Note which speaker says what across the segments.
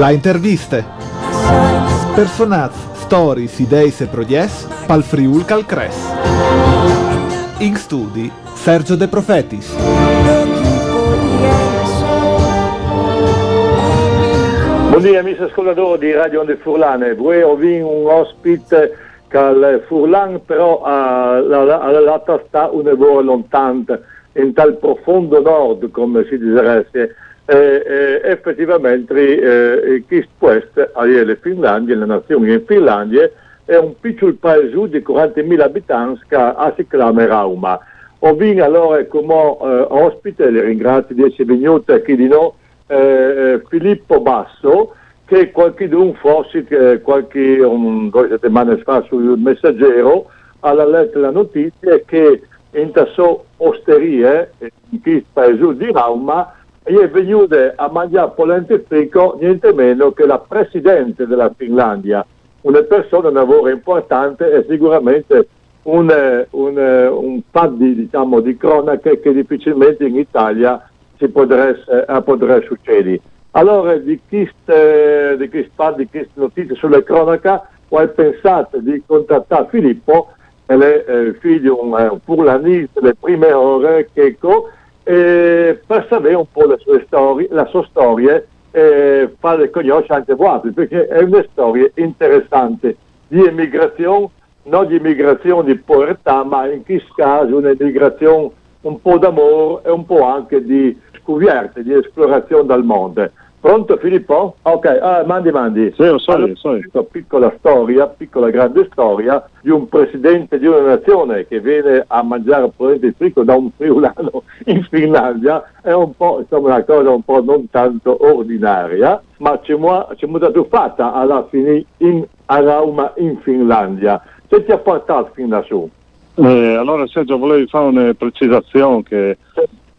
Speaker 1: La interviste. Personats, stories, ideis e proies pal Friul Calcres. In studi Sergio De Profetis.
Speaker 2: Buongiorno amici ascoltatori di Radio Onde Furlane. Voi ho un ospite che Furlan però alla latta sta un po' lontano, in tal profondo nord, come si direbbe. Eh, effettivamente eh, questo è la Finlandia, la nazione in Finlandia, è un piccolo paese di 40.000 abitanti che si chiama Rauma. Ho vinto allora come eh, ospite, le ringrazio di essere venuto qui di noi, eh, eh, Filippo Basso, che qualche d'un forse qualche un, due settimane fa sul messaggero ha letto la notizia che in tasso osterie in questo paese di Rauma è venuta a mangiare polente frico niente meno che la presidente della Finlandia una persona, un lavoro importante e sicuramente un, un, un pad di, diciamo, di cronache che difficilmente in Italia si potrebbe, eh, potrebbe succedere. Allora, di queste, di queste, di queste notizie sulle cronache, ho pensato di contattare Filippo, che è eh, figlio di un, un furlanista delle prime ore, che ecco, eh, per sapere un po' storie, la sua storia e farle conoscere anche voi, perché è una storia interessante di emigrazione, non di immigrazione di povertà, ma in questo caso un'emigrazione un po' d'amore e un po' anche di scouverte, di esplorazione del mondo. Pronto Filippo? Ok, ah, mandi mandi.
Speaker 3: Sì, lo so, allora, so.
Speaker 2: Piccola storia, piccola grande storia di un presidente di una nazione che viene a mangiare probabilmente il frico da un friulano in Finlandia è un po' insomma una cosa un po' non tanto ordinaria, ma c'è molto fatta alla fine in Arauma in Finlandia. Che ti ha portato fin su?
Speaker 3: Eh, allora Sergio volevi fare una precisazione che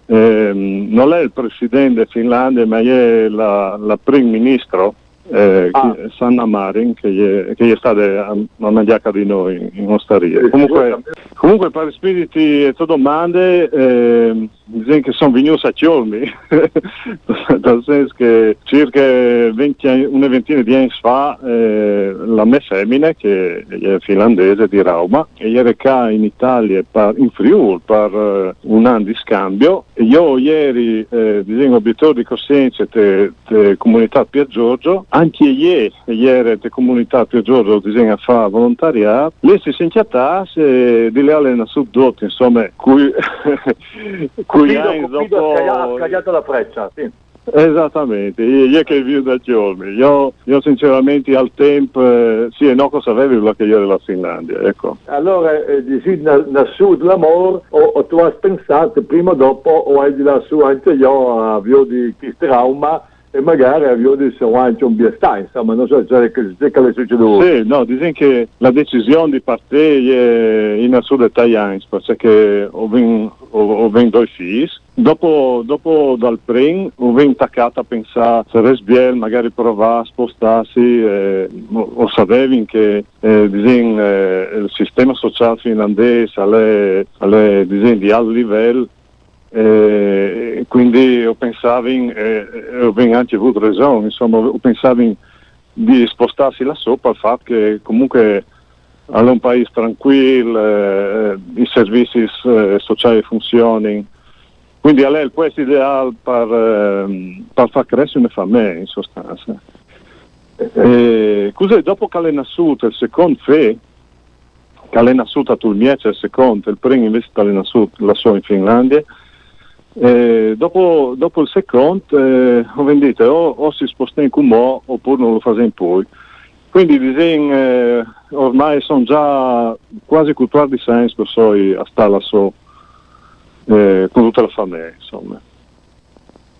Speaker 3: eh, non è il presidente Finlandia ma è la, la primo ministro eh, ah. Sanna Marin che è, che è stata a, a mangiare di noi in osteria. Comunque, comunque per spiriti e domande eh, dicono che sono venuti a Ciolmi, nel senso che circa 20, una ventina di anni fa eh, la mia femmina, che è finlandese di Rauma, era qua in Italia, per, in Friuli, per uh, un anno di scambio. Io ieri, eh, disegno obiettivo di coscienza della comunità Pier Giorgio, anche ieri, ieri la comunità Pier Giorgio disegna fa volontariato, lei si sente di leale in sud insomma, cui, cui
Speaker 2: Cupido, Cupido dopo... ha scagliato la freccia, sì.
Speaker 3: Esattamente, io che vivo da giorni, io, io, sinceramente al tempo eh, sì e no cosa avevi quello che io della Finlandia, ecco.
Speaker 2: Allora, eh, di sì, nel, nel sud l'amore, o, o, tu hai pensato prima o dopo, o hai di lassù anche io, avevo di questo trauma, e magari avevo detto anche un biestà, insomma, non so cioè, che, che è succeduto.
Speaker 3: Sì, no, dicono che la decisione di partire in sud italiano, perché ho vinto due figli, dopo, dopo dal prim ho vinto attaccato a pensare se resbiel magari provare a spostarsi, eh, o sapevi che eh, disin, eh, il sistema sociale finlandese è di alto livello eh, quindi ho pensato, in, eh, ho anche avuto ragione, insomma, ho pensato in, di spostarsi là sopra al fatto che comunque è un paese tranquillo, eh, i servizi eh, sociali funzionano, quindi lei il questo ideale per, eh, per far crescere una famiglia in sostanza. Eh, così dopo che è nascuto il secondo fe, che è nascuto a Tulmiece il secondo, il primo invece è nascuto lassù in Finlandia, eh, dopo, dopo, il secondo eh, ho venduto o, o, si sposta in Cumò oppure non lo fa in poi. Quindi disegno, eh, ormai sono già quasi 14 anni che so a stare so, eh, con tutta la famiglia. Insomma.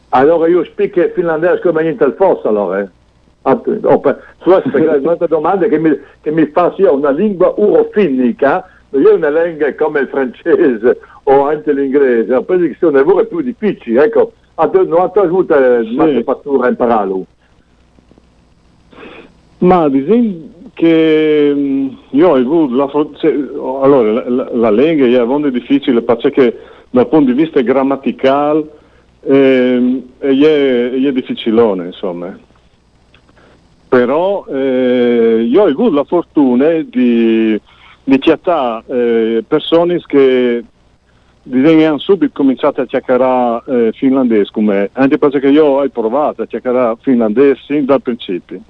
Speaker 2: Allora io spiego finlandese come niente al fosso allora. Eh? Oh, per, un'altra domanda che mi, che mi fa sia una lingua urofinnica, non è una lingua come il francese o anche l'inglese, la predizione è pure più difficile, ecco, non ha avuto sì. fattura a impararlo.
Speaker 3: Ma disegno che mm, io ho avuto la, allora, la, la, la lingua è molto difficile perché dal punto di vista grammaticale eh, è, è difficilone, insomma. però eh, io ho avuto la fortuna di, di chiattare eh, persone che hanno subito cominciato a chiacchierare eh, finlandese con me, anche perché io ho provato a chiacchierare finlandese sin dal principio.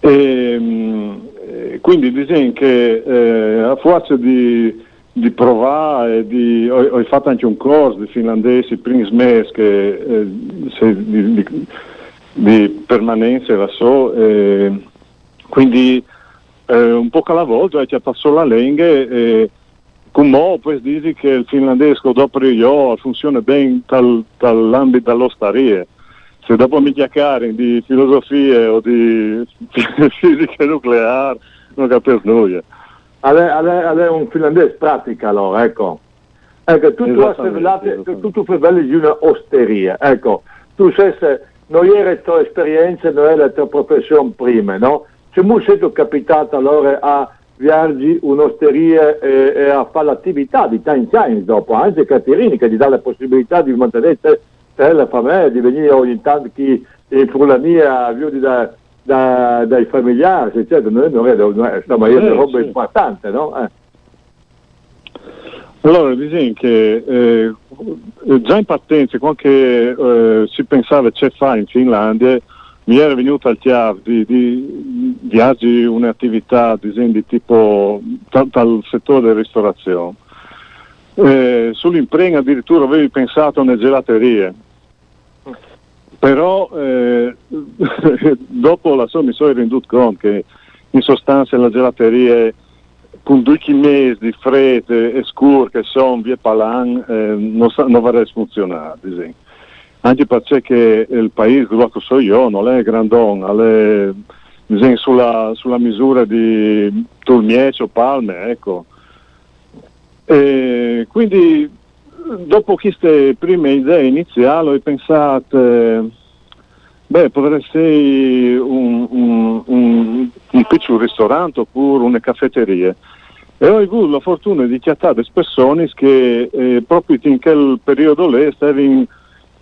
Speaker 3: E, mm, quindi disegno che eh, a forza di, di provare, di, ho, ho, fatto anche un corso di finlandese, il primo mese che, eh, di, di, di, permanenza era so, eh, quindi eh, un po' alla volta ci ha passato la lingua e come poi dici che il finlandese dopo io funziona bene dal, dall'ambito dell'osteria se dopo mi chiacchiare di filosofie o di fisica nucleare non capisco nulla.
Speaker 2: Lei è un finlandese pratica allora, ecco. Ecco, tu, tu, hai fai di una osteria, ecco, tu sai se non era la tua esperienza, non era la tua professione prima, no? C'è molto sei capitato allora a viaggi un'osteria e, e a fare l'attività di time science dopo, anche Caterini che ti dà la possibilità di mantenere eh, la famiglia, di venire ogni tanto chi in Fulania vieni da, da, dai familiari, eccetera, non è, non è, non è insomma, è una roba sì. importante, no? Eh.
Speaker 3: Allora, disegno che eh, già in partenza, quando eh, si pensava c'è fa in Finlandia, mi era venuto al chiaro di, di, di agire un'attività disegno, di tipo dal, dal settore della ristorazione. Eh, sull'impresa addirittura avevi pensato alle gelaterie, però eh, dopo la so, mi sono renduto conto che in sostanza la gelateria con due mesi di freddo e scuro che sono via Palan eh, non, non funzionare disegno. Anche perché il paese dove so io non è grandone è sulla, sulla, misura di Turmiece o Palme ecco. E quindi dopo queste prime idee iniziali ho pensato, eh, beh, potrebbe essere un, un, un, un piccolo ristorante oppure una caffetteria. E ho avuto la fortuna di chiattare persone che eh, proprio in quel periodo lì stavano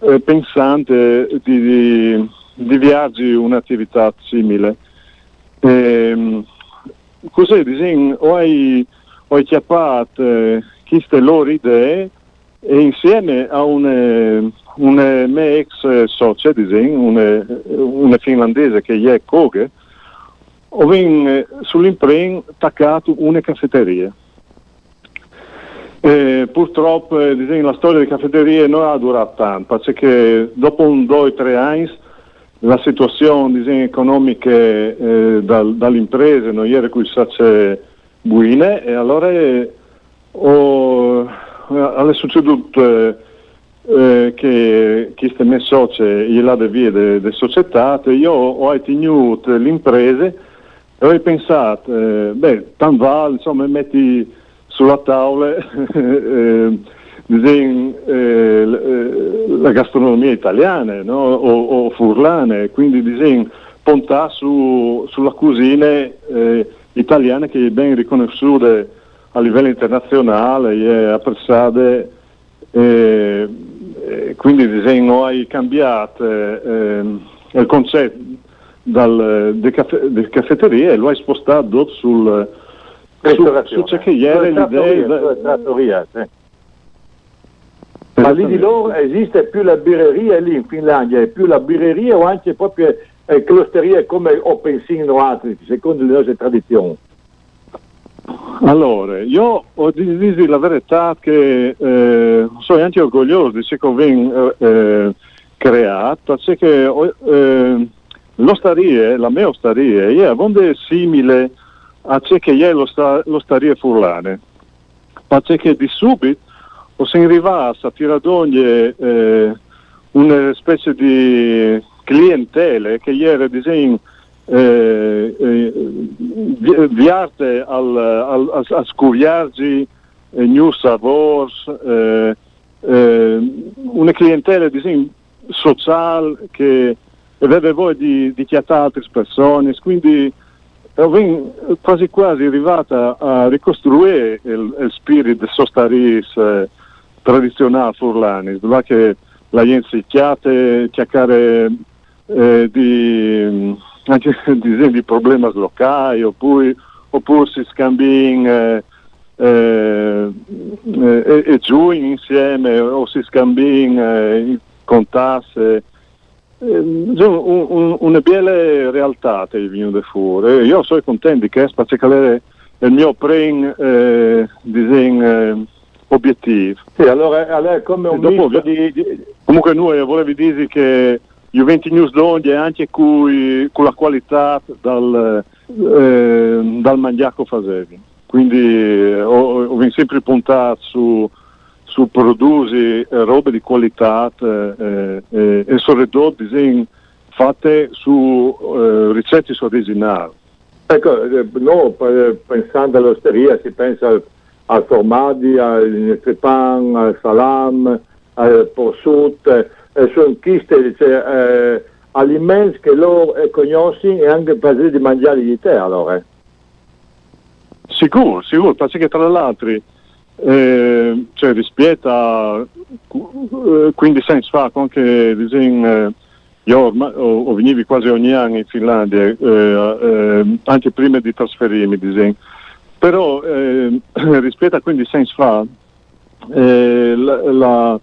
Speaker 3: eh, pensando di, di, di viaggi un'attività simile. E, ehm, così, disegno, ho, ho chiappato eh, queste loro idee e insieme a una, una mia ex socia, una, una finlandese che è Koge, ho eh, sull'impresa attaccato una caffetteria. Eh, purtroppo eh, la storia delle caffetterie non ha durato tanto, perché dopo un due o tre anni la situazione disegno, economica eh, dal, dall'impresa non era così buona e allora eh, ho è succeduto eh, eh, che queste mie socie gliela via delle società, io ho tenuto l'impresa e ho pensato, eh, beh, tan vale, insomma, metti sulla tavola eh, disegno, eh, eh, la gastronomia italiana no? o, o, furlane, quindi disegno puntare su, sulla cucina italiana che è ben riconosciuta a livello internazionale è apprezzata e, e quindi disegno hai cambiato eh, il concetto dal, caffetteria e lo hai spostato sul, su, su che ieri l'idea
Speaker 2: trattoria, sì. ma lì di loro esiste più la birreria lì in Finlandia è più la birreria o anche proprio eh, closteria come o pensino altri secondo le nostre tradizioni?
Speaker 3: Allora, io ho dire la verità che eh, sono anche orgoglioso di ciò che vengo eh, creato, perché eh, l'osteria, la mia osteria, è abbastanza simile a ciò che è l'osteria furlane, perché di subito ho si arrivato a tirare eh, una specie di clientele che era disegno eh, eh, viarte al, al, a, a scuviargi eh, new savors, eh, eh, una clientela diciamo, sociale che aveva voglia di, di chiattare altre persone, quindi quasi quasi arrivata a ricostruire il, il spirito sostaris eh, tradizionale furlani, dove che la gente si chiate, chiacchiare eh, di anche di problemi locali oppure, oppure si scambino eh, eh, e, giù insieme o si scambino eh, con tasse. Eh, un, un, una bella realtà che viene fuori. Io sono contento che perché il mio primo eh, disegno eh, obiettivo.
Speaker 2: Sì, allora, allora come un dopo, di, di...
Speaker 3: Comunque noi volevo dire che Juventus News d'oggi è anche con, con la qualità dal, eh, dal mangiaco fasevi quindi eh, ho, ho sempre puntato su, su produrre eh, robe di qualità eh, eh, e soprattutto fatte su eh, ricette originali.
Speaker 2: Ecco, eh, no, pensando all'osteria si pensa al, al formaggi, al pan, al salam, al prosciutto, eh, sono queste cioè, alimenti che loro conoscono e anche per di mangiare di te allora.
Speaker 3: Sicuro, sicuro, perché tra l'altro eh, cioè, rispetto a 15 anni fa, anche disegno, eh, io ormai, ho, ho venivi quasi ogni anno in Finlandia, eh, eh, anche prima di trasferirmi, disegno. però eh, rispetto a 15 anni fa, eh, la, la,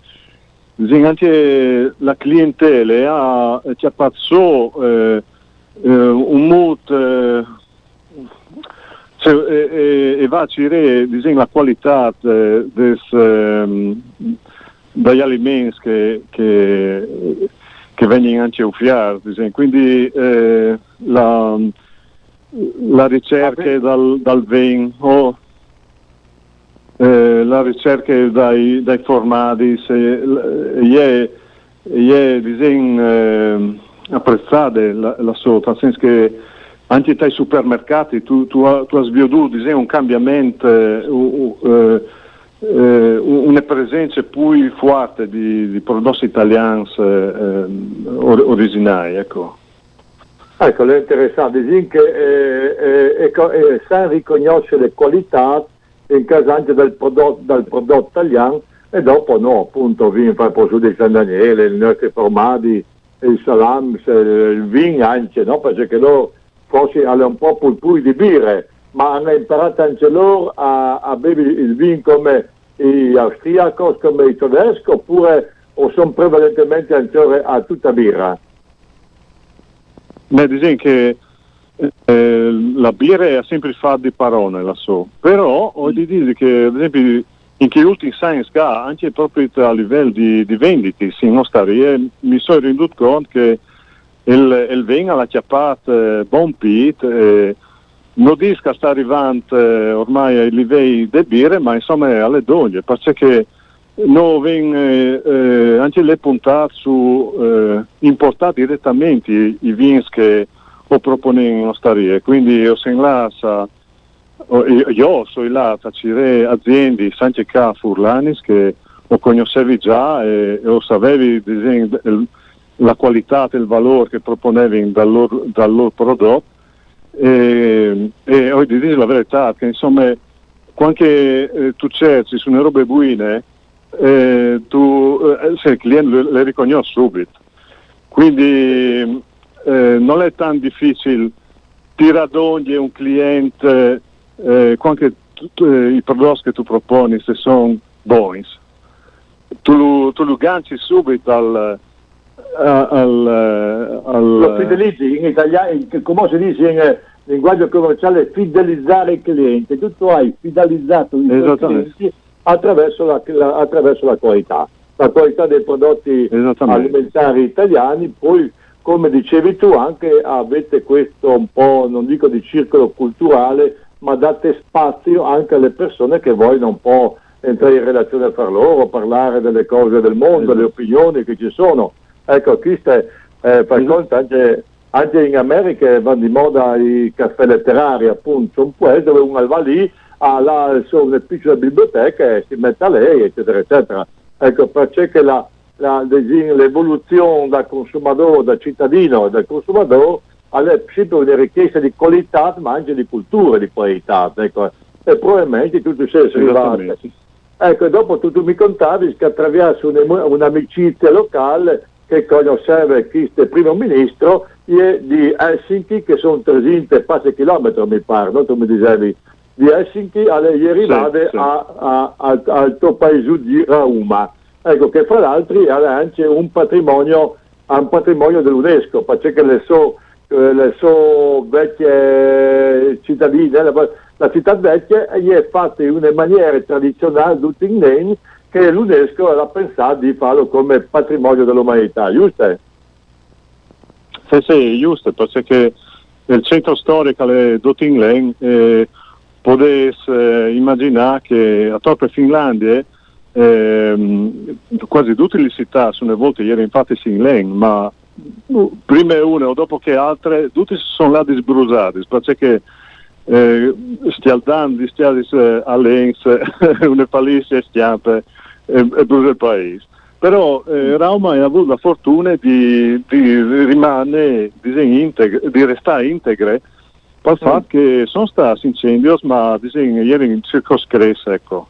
Speaker 3: anche la clientela ha, ci ha passato un mood cioè, e, e, va a cirere la qualità de, des, um, degli alimenti che, che, che vengono anche offerti. Quindi eh, la, la, ricerca dal, dal vino o eh, la ricerca dai, dai formati è, è disegno eh, apprezzata la, la sua, nel senso che anche dai supermercati tu, tu, tu hai veduto un cambiamento, eh, uh, uh, una presenza più forte di, di prodotti italiani eh, or, originali. Ecco.
Speaker 2: Ecco, è interessante, dicono che eh, eh, eh, sa riconoscere le qualità in caso anche del prodotto, dal prodotto italiano e dopo no, appunto, vino per il prosciutto di San Daniele, i nostri formati, il salami, il vino anche, no? perché loro forse hanno un po' pulpuri di birre, ma hanno imparato anche loro a, a bere il vino come gli austriacos, come i tedeschi, oppure o sono prevalentemente ancora a tutta birra?
Speaker 3: Beh, diciamo che eh, la birra è sempre fatta di parole, la so. però ho di dire che, ad esempio, in che ultimi science anche proprio a livello di, di vendite, in nostra mi sono renduto conto che il, il vino alla chiappata eh, buon pit, eh, non dico sta arrivando eh, ormai ai livelli di birre, ma insomma alle donne, perché noi vengono eh, eh, anche le puntate su eh, importare direttamente i, vini che ho proposto in osteria, quindi io sono là, sa, io sono là a cire aziende, anche qua Furlanis, che ho conoscevi già e, e ho sapevi disegno, la qualità il valore che proponevi dal loro, dal loro prodotto e, e ho di dire la verità che insomma quando eh, tu cerchi su robe buone eh, eh, se il cliente le, le riconosce subito. Quindi eh, non è tan difficile tirare d'ogni un cliente eh, quando eh, i prodotti che tu proponi se sono buoni. Tu, tu lo ganci subito al
Speaker 2: al, al, lo fidelizzi in italiano, come si dice in linguaggio commerciale, fidelizzare il cliente. Tu, tu hai fidelizzato i tuoi clienti attraverso la, la, attraverso la qualità, la qualità dei prodotti alimentari italiani, poi come dicevi tu anche avete questo un po', non dico di circolo culturale, ma date spazio anche alle persone che vogliono un po' entrare in relazione fra loro, parlare delle cose del mondo, esatto. delle opinioni che ci sono. Ecco, è, eh, per conto anche, anche, in America vanno di moda i caffè letterari, appunto, un paese dove uno va lì, ha là suo, una piccola biblioteca e si mette a lei, eccetera, eccetera. Ecco, perché che la, la, l'evoluzione da consumatore, da cittadino e da consumatore è sempre una richiesta di qualità, ma anche di cultura di qualità. Ecco. E probabilmente tu ti sei arrivato. Ecco, dopo tu, tu mi contavi che attraverso un'amicizia locale che conosceva questo primo ministro di Helsinki che sono 300 km mi pare, no? tu mi dicevi, di Helsinki alle arrivate sì, sì. al tuo paese di Rauma. Ecco che fra l'altro è anche un patrimonio, un patrimonio dell'UNESCO, perché le sue eh, le sue vecchie cittadine, la, la città vecchia è fatta in una maniera tradizionale d'Utingnen che l'UNESCO ha pensato di farlo come patrimonio dell'umanità, giusto?
Speaker 3: Sì, sì, giusto, perché il centro storico di Duttinglen eh, potesse immaginare che a Torpe Finlandia eh, quasi tutte le città sono volte ieri infatti in Len, ma prima une o dopo che altre, tutti sono là disbrusati, perché eh, stiamo dando, stiamo eh, all'Ens, una palisse stiampe e, e brusa il paese. Però eh, Rauma ha avuto la fortuna di, di rimanere, di, integre, di restare integre per il mm. fatto che sono stati incendi, ma disegno, ieri in circoscresse, ecco.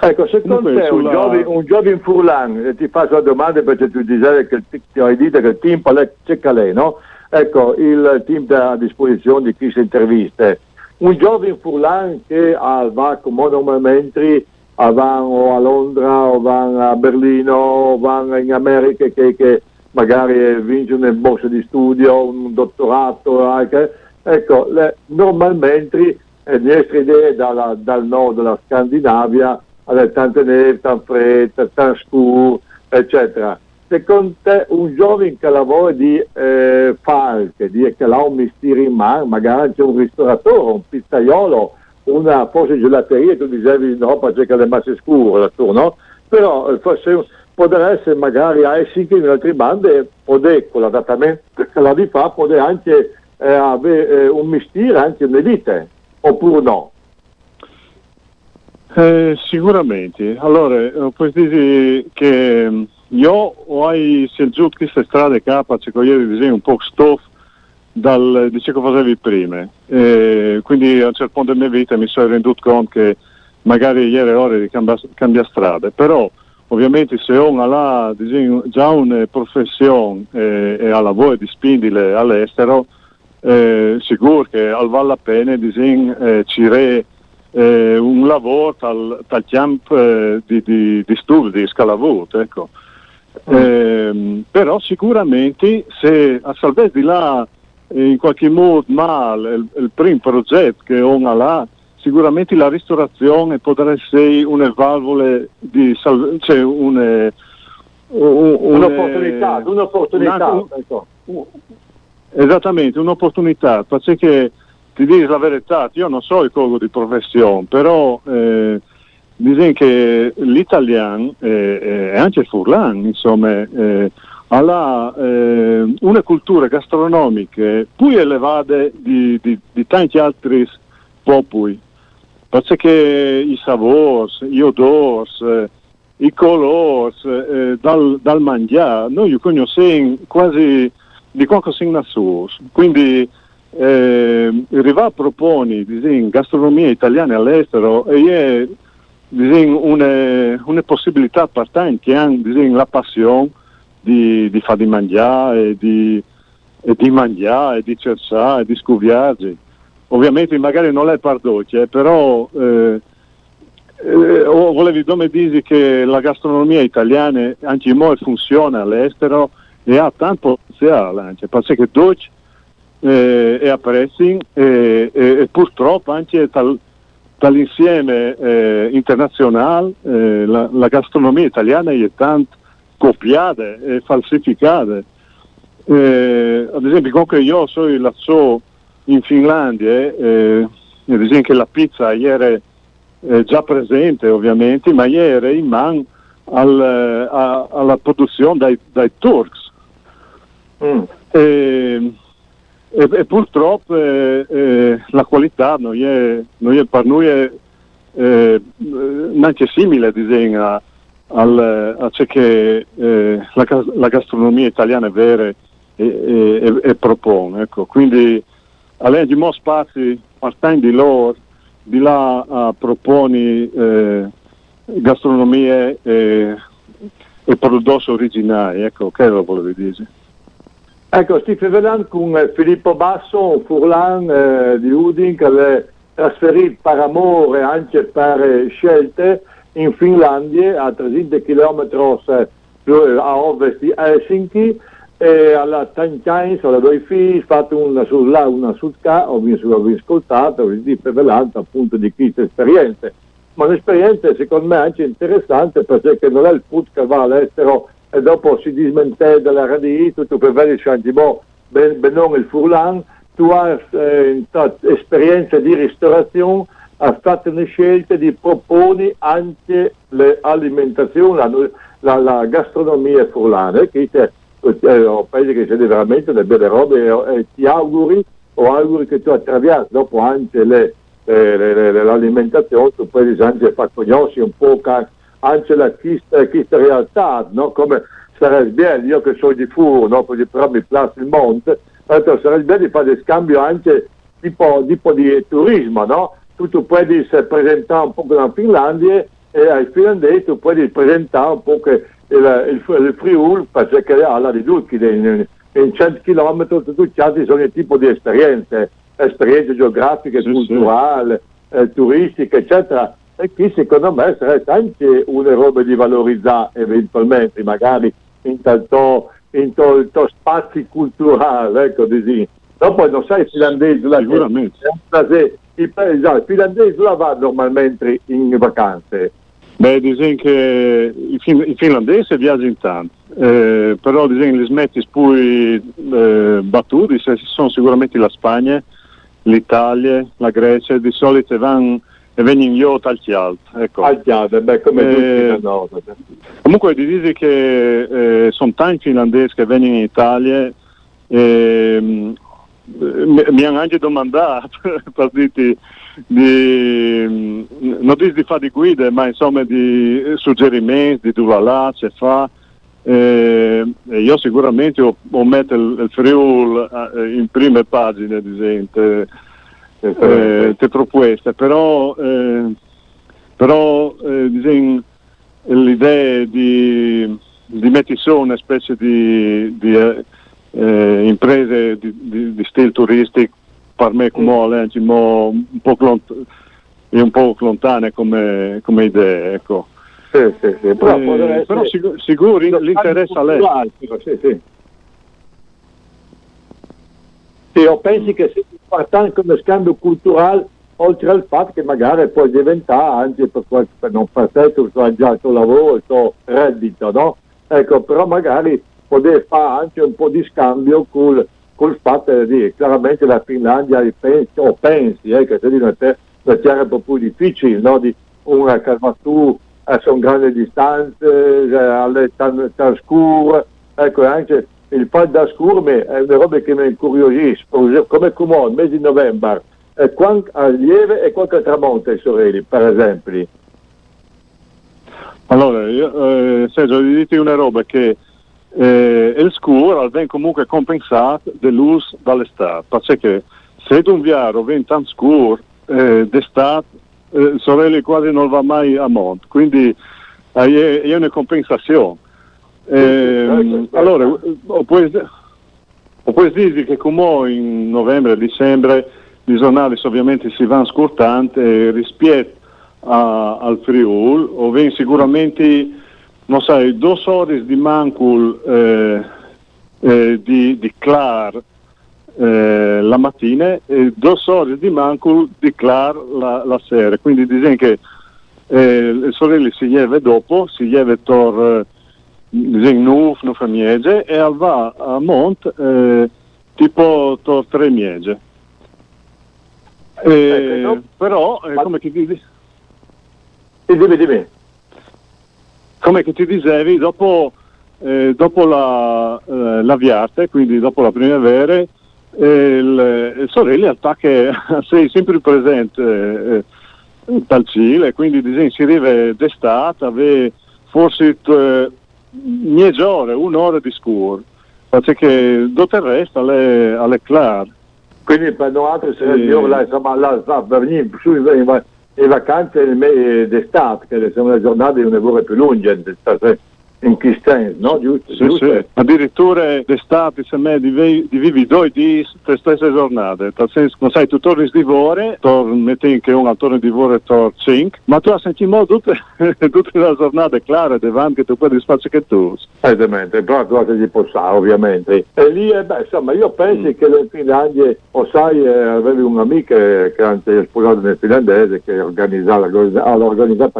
Speaker 2: Ecco, secondo te sulla... un, giovane, un Furlan, e ti faccio la domanda perché tu dicevi che ti hai detto che il team c'è calè, no? Ecco, il team a disposizione di chi si interviste. Un giovane Furlan che va come normalmente va o a Londra o va a Berlino o va in America che, che magari vince una borsa di studio, un dottorato, anche. ecco, le, normalmente le nostre idee dalla, dal nord della Scandinavia alle tante neve, tan fredda, tan scuro, eccetera. Secondo te un giovane che lavora di eh, falche, di, che ha un mestiere in mano, magari c'è un ristoratore, un pizzaiolo, una forse gelateria, tu dicevi no perché è masse scuro, no? Però forse potrebbe essere magari a Helsinki in altre bande, potrebbe con l'adattamento che la di fa, potrebbe anche eh, avere eh, un mestiere, anche un'elite, oppure no?
Speaker 3: Eh, sicuramente. Allora, eh, puoi dire che mm, io ho scelto queste strade capaci che ieri disegno un po' stoff dal, di ciò che facevi prima. Eh, quindi a un certo punto della mia vita mi sono renduto conto che magari ieri è ora di cambiare, cambiare strada, però ovviamente se uno ha già una professione eh, e ha la voglia di spingere all'estero, eh, sicuro che al vale la pena disegno eh, ci re eh, un lavoro dal, dal camp eh, di, di, di studi, di scalavut, ecco. Mm. Eh, però sicuramente se a salvezza di là in qualche modo male il, il primo progetto che ha là, sicuramente la ristorazione potrà essere una valvola di salvezza, cioè
Speaker 2: une, un, un'opportunità, un'opportunità. Una, ecco.
Speaker 3: Esattamente, un'opportunità, perché ti dico la verità, io non so il cogo di professione, però eh, dicono che l'italiano eh, e anche il furlan, insomma, eh, ha eh, una cultura gastronomica più elevata di, di, di tanti altri popoli, perché i sapori, gli odori, eh, i colori eh, dal, dal mangiare, noi conosciamo quasi di qualcosa in assoluto, quindi eh, Riva propone disin, gastronomia italiana all'estero e è disin, una, una possibilità per tanti che hanno disin, la passione di, di fare di mangiare e di, e di mangiare e di cercare e di scoviarsi. Ovviamente magari non è eh, però eh, eh, volevi come dire che la gastronomia italiana anche in funziona all'estero e ha tanto potenziale, anche, perché dolce eh, e a pressing e, e, e, purtroppo anche tal, dall'insieme eh, internazionale eh, la, la, gastronomia italiana è tanto copiata e falsificata. Eh, ad esempio, comunque io sono la so in Finlandia, eh, ad esempio la pizza ieri è già presente ovviamente, ma ieri in man al, a, alla produzione dai, dai Turks. Mm. E, e, e purtroppo eh, eh, la qualità non è, non è per noi è, eh, neanche simile disegna al, a ciò che eh, la, la, gastronomia italiana è vera e, e, e propone. Ecco. Quindi a di molti spazi partendo di loro, di là a proponi eh, gastronomie e, e prodotti originali, ecco, che lo volevo dire.
Speaker 2: Ecco, Steve Velan con eh, Filippo Basso, un Furlan eh, di Udin che è trasferito per amore anche per scelte in Finlandia a 300 km a ovest di Helsinki e alla Tanchain, alla due figli, fatto una sulla, una sul ca, ho ascoltato, visto Velant appunto di queste esperienze. Ma un'esperienza secondo me anche interessante perché non è il put che va all'estero e dopo si dismente dalla radì, tutto per vedere boh, ben, ben non il Furlan, tu hai eh, esperienza di ristorazione, fatto una scelta di proporre anche l'alimentazione, la, la, gastronomia furlana, che è eh, un paese che siede veramente delle belle robe e, e ti auguri o auguri che tu attraversi dopo anche le, le, le, l'alimentazione, tu puoi anche far conoscere un po' anche la questa realtà, no? come sarebbe bene, io che sono di Furo, no? però mi piace il monte, sarebbe bene di fare scambio anche tipo, tipo di turismo, no? Tu, puoi presentare un po' la Finlandia e ai finlandesi tu puoi presentare un po' il, il, il Friul perché alla di tutti in, in 100 km tutti altri sono il tipo di esperienze, esperienze geografiche, sì, culturali, sì. Eh, turistiche, eccetera e qui secondo me sarebbe anche una roba di valorizzare eventualmente, magari in tanto, in to, to spazi culturali, ecco così. Dopo non sai finlandese là
Speaker 3: sicuramente
Speaker 2: che, i, esatto, i finlandesi là va normalmente in vacanze
Speaker 3: Beh, dicono che i, fin- i finlandesi viaggiano tanto, eh, però dicono che smetti poi eh, battuti sono sicuramente la Spagna, l'Italia, la Grecia, di solito vanno e vengono io al chialto. Ecco.
Speaker 2: Al chialto, beh, come eh, tutti
Speaker 3: Comunque di dire che eh, sono tanti finlandesi che vengono in Italia e mm, mi, hanno anche domandato per dirti di, mm, non dico di fare di guide, ma insomma di suggerimenti, di dove là, se fa. Eh, io sicuramente ho, ho metto il, il Friul eh, in prime pagine, ad esempio eh, te proposte, però, eh, però eh, diciamo, l'idea di, di mettere su una specie di, di eh, imprese di, di, di stile turistico per me come mm. un po' lont- è un po' lontane come, come idea, ecco.
Speaker 2: Sì, sì, sì. Però,
Speaker 3: eh, però sicuro, sicuro l'interesse a lei.
Speaker 2: Sì, sì. Sì, io penso che sia importante come scambio culturale, oltre al fatto che magari può diventare anche per, qualche, per non per te tu hai già il tuo lavoro, il tuo reddito, no? Ecco, però magari poter fare anche un po' di scambio col, col fatto di chiaramente la Finlandia pensi, o pensi eh, che se di una terra un po' più difficile, no? Di una calmatura a sono grandi distanze, eh, alle tan, scure, ecco anche il fatto da scurme è una roba che mi incuriosisce, come come il mese di novembre, e quando lieve e quando tramonta i sorelli, per esempio.
Speaker 3: Allora, io, eh, Sergio, dite una roba che eh, il scuro viene comunque compensato dell'uso dall'estate, perché se un viaro viene tanto scuro eh, d'estate, eh, sorelle quasi non va mai a monte, quindi eh, è una compensazione. Eh, allora, ho puoi dire che come in novembre e dicembre i giornali ovviamente si vanno scurtando rispetto a, al Friul, o ven sicuramente, non sai, due ore di mancul eh, eh, di, di clar eh, la mattina e due ore di mancul di clar la, la sera, quindi dicono che eh, le sorelle si lieve dopo, si lieve tor zing nuf, nuf a miege e al va a mont eh, tipo to tre miege. Eh, ecco, però, eh, come ti dici?
Speaker 2: Dimmi, dimmi.
Speaker 3: Come che ti dicevi, dopo, eh, dopo la, eh, la viarte, quindi dopo la primavera, eh, il, il sorelle attacca, sei sempre presente eh, dal Cile, quindi disegni si arriva d'estate, ave forse eh, ore, un'ora di scuro, perché tutto il resto alle, alle clar.
Speaker 2: Quindi per noi se eh, io la, insomma, la, la, per venire in vacanze d'estate, che sono le giornate di un'ora più lunghe, in cristiano, no? Giusto,
Speaker 3: sì,
Speaker 2: giusto.
Speaker 3: Sì. Addirittura d'estate se me divi, vivi due di le stesse giornate, nel senso non sai tu torni di vore, torni metti che un torno di vore torni 5, ma tu hai sentito tutte, tutte le giornate chiare davanti che tu puoi spazio che tu.
Speaker 2: Esattamente, però cose di possa ovviamente. E lì, eh, beh, insomma, io penso mm. che le Finlandie, o sai, eh, avevi un'amica che anche è sposato nel finlandese che organizzava,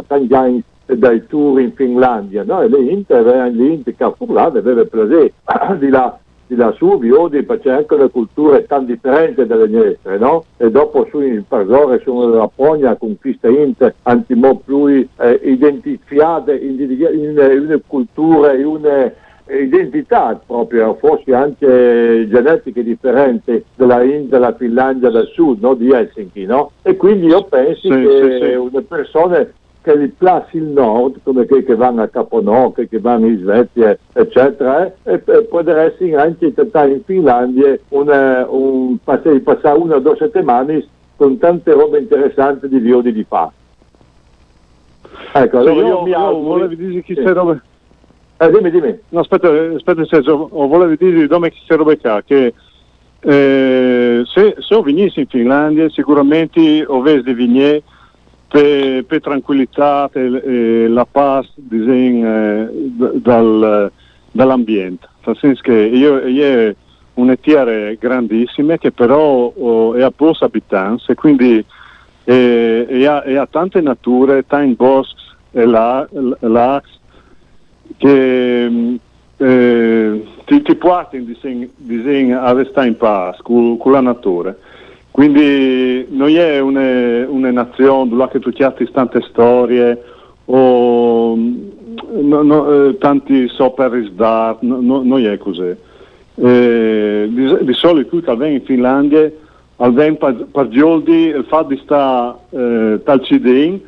Speaker 2: tanti anni dai tour in Finlandia, no? E le Inter, lì in Carfurlane aveva piacere di là di lassù, Viodi, perché anche le culture tan differenti dalle nostre, no? E dopo su in Pargore, su la Pogna, con queste Inter, antimo più eh, identificate in, in, in, una cultura, in una identità proprio, forse anche genetiche differenti della India, della Finlandia del sud, no? di Helsinki, no? E quindi io penso sì, che sì, sì. una persona che li plassi il nord, come quelli che vanno a Caponocche, che vanno in Svezia, eccetera, eh, e, e può essere anche tentare in Finlandia una, un, passare, passare una o due settimane con tante robe interessanti di Viodi di fa.
Speaker 3: Ecco, allora io, io mi auguro... volevi dire chi sei robe...
Speaker 2: Eh, dimmi, dimmi.
Speaker 3: No, aspetta, aspetta Sergio, volevi dire dove chi sei robe qua, che eh, se, se io venissi in Finlandia sicuramente ho visto di vignè per, per tranquillità e la paz disegn, eh, dal, dall'ambiente. Nel senso che io, io un terre grandissime che però oh, è a pochi abitanti e quindi eh, tante nature, tanti boschi e lacs che eh, ti, ti portano a restare in pace con la natura. Quindi non è una, una nazione dove tu chiatti tante storie o no, no, eh, tanti sopra dar, no, non è così. Eh, di, di, solito qui che in Finlandia alven per, per giorni il fatto di stare eh, tal cidin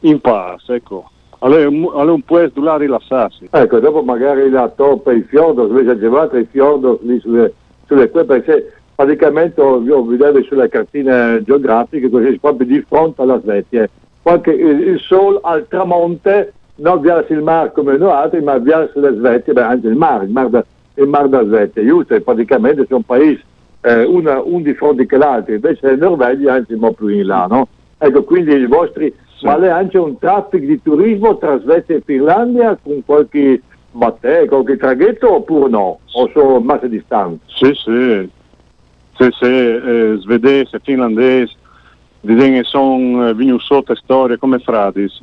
Speaker 3: in pace, ecco. Allora, allora un po' da rilassarsi.
Speaker 2: Ecco, dopo magari la toppa, i fiordos, invece agevate i fiordos lì sulle, sulle perché praticamente io vedevo sulle cartine geografiche così proprio di fronte alla Svezia qualche, il, il sole al tramonte non verso il mare come noi altri ma verso la Svezia beh, anche il mare il mare, da, il mare della Svezia giusto praticamente sono paesi eh, una, un di fronte che l'altro invece la Norvegia anzi un po' più in là no? ecco quindi i vostri sì. ma è anche un traffico di turismo tra Svezia e Finlandia con qualche battè, qualche traghetto oppure no? o sono masse distanti?
Speaker 3: Sì, sì, se, se eh, svedese, finlandese, disegni sono eh, sotto storie come Fradis.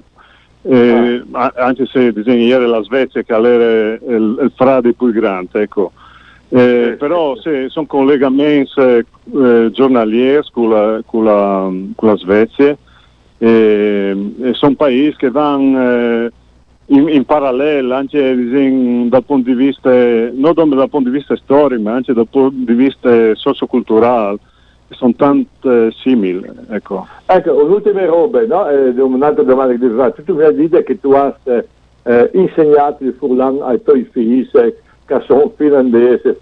Speaker 3: Eh, ah. Anche se disegni ieri la Svezia che era il, il frade più grande, ecco. Eh, sì, però sì. sono collegamenti eh, giornalieri con la, con, la, con la Svezia e, e sono paesi che vanno eh, in, in parallelo anche in, dal punto di vista, non dal punto di vista storico, ma anche dal punto di vista socioculturale, sono tanto simili. Ecco,
Speaker 2: ecco un'ultima roba, no? eh, un'altra domanda che ti faccio. Tu mi hai detto che tu hai eh, insegnato il Furlan ai tuoi figli che sono finlandesi,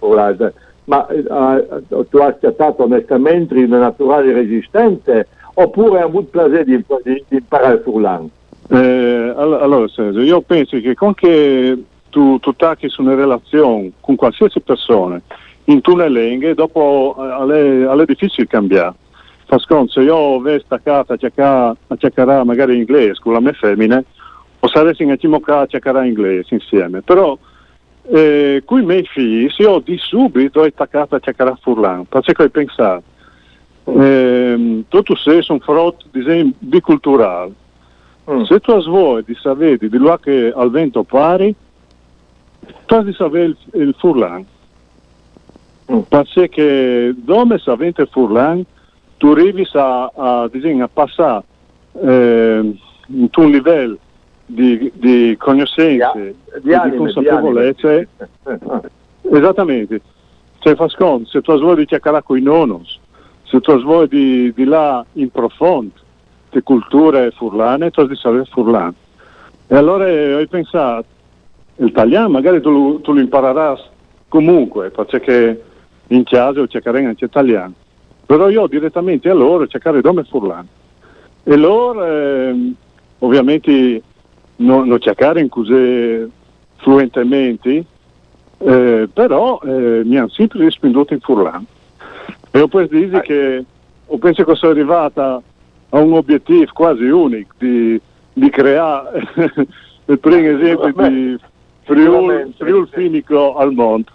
Speaker 2: ma eh, tu hai accettato onestamente una naturale resistenza oppure hai avuto piacere di, di, di imparare il Furlan?
Speaker 3: Eh, allora Sergio, io penso che con che tu, tu tacchi su una relazione con qualsiasi persona in lingua, dopo eh, è difficile cambiare. Se io avessi staccato a cercare, magari inglese con la mia femmina, o saresti in a cercare inglese insieme. Però eh, con i miei figli, se io di subito ho staccato a cercare furlan, perché ho pensato, eh, tutto se sono frutto di biculturale Mm. Se tu vuoi di sapere di là che al vento pari, tu di sapere il, il furlan. Mm. Perché dove sa vento il furlan, tu arrivi a, a, a passare eh, in un livello di, di conoscenze
Speaker 2: di, di,
Speaker 3: di consapevolezza.
Speaker 2: Eh,
Speaker 3: esattamente. Cioè, fa sconto, se tu vuoi di chiacchierare con i nonos, se tu vuoi di, di là in profondo, queste culture furlane, tu di sapere furlano. E allora ho pensato, l'italiano magari tu, lo, tu lo imparerai comunque, perché in chiesa cercherei anche italiano. Però io direttamente a loro cercare dove furlano. E loro eh, ovviamente non, non cercare in così fluentemente, eh, però eh, mi hanno sempre rispinduto in furlan. E ho poi ah. che ho penso che sono arrivata a un obiettivo quasi unico di, di creare il primo esempio di Friul, Friul Finico al mondo.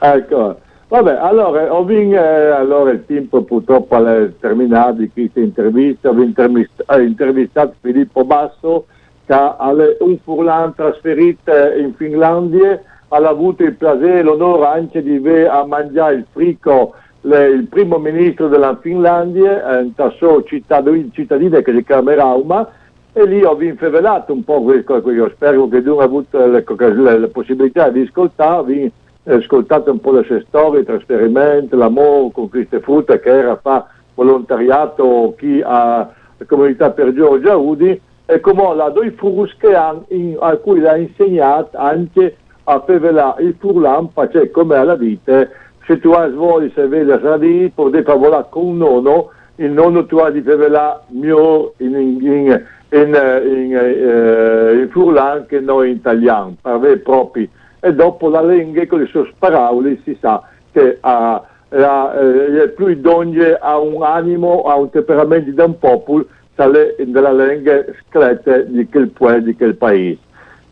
Speaker 2: Ecco, vabbè, allora, ho vinto, eh, allora il tempo purtroppo è terminato di questa intervista, ho intervistato, intervistato Filippo Basso che ha un furlan trasferito in Finlandia, ha avuto il piacere e l'onore anche di mangiare il frico le, il primo ministro della Finlandia, eh, tasso cittadino che si chiama Rauma, e lì ho infevelato un po' questo, io spero che tu abbia avuto la possibilità di ascoltare, ho ascoltato un po' le sue storie, il trasferimento, l'amore con queste frutte che era fa volontariato chi la comunità per Giorgia Udi e come la due furus a cui l'ha insegnato anche a fevelare il furlan, cioè come alla vita se tu svoli se vedi a Sadi, potete parlare con un nonno, il nonno tu hai di là mio in, in, in, in, eh, in furlan che noi in italiano, per propri. E dopo la lingua con le sue parole si sa che ha, ha eh, più idonee a un animo, a un temperamento di un popolo, della lingua sclette di quel, di quel paese.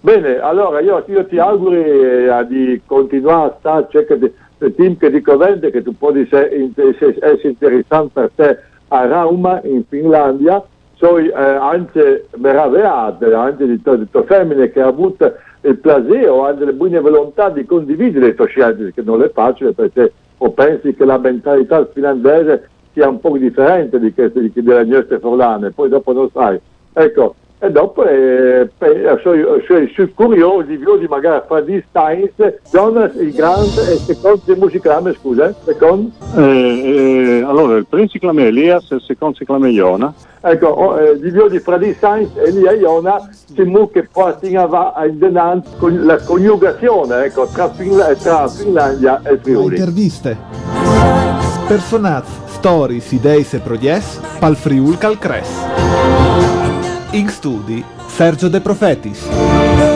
Speaker 2: Bene, allora io, io ti auguro eh, di continuare a stare, cercare il team che dico vende che tu puoi essere interessante per te a Rauma in Finlandia. Sono eh, anche meravigliate anche di tutte femmine che hanno avuto il piacere o hanno le buone volontà di condividere le tue scelte che non è facile perché o pensi che la mentalità finlandese sia un po' differente di queste di, delle nostre forlane poi dopo non sai. Ecco e dopo eh, sono, sono curioso di magari fare di Steins Jonas il grande e secondo di musicale scusa secondo
Speaker 3: eh, eh, allora il primo si chiama Elias e il secondo si chiama Iona.
Speaker 2: Ecco oh, eh, di di Fradi Steins e Elia Iona si mu che porti in denanza con la coniugazione ecco, tra, Finla- tra Finlandia e Friuli.
Speaker 1: Interviste. Personaggi stories ideis e proies pal Friul Calcres in studi Sergio De Profetis.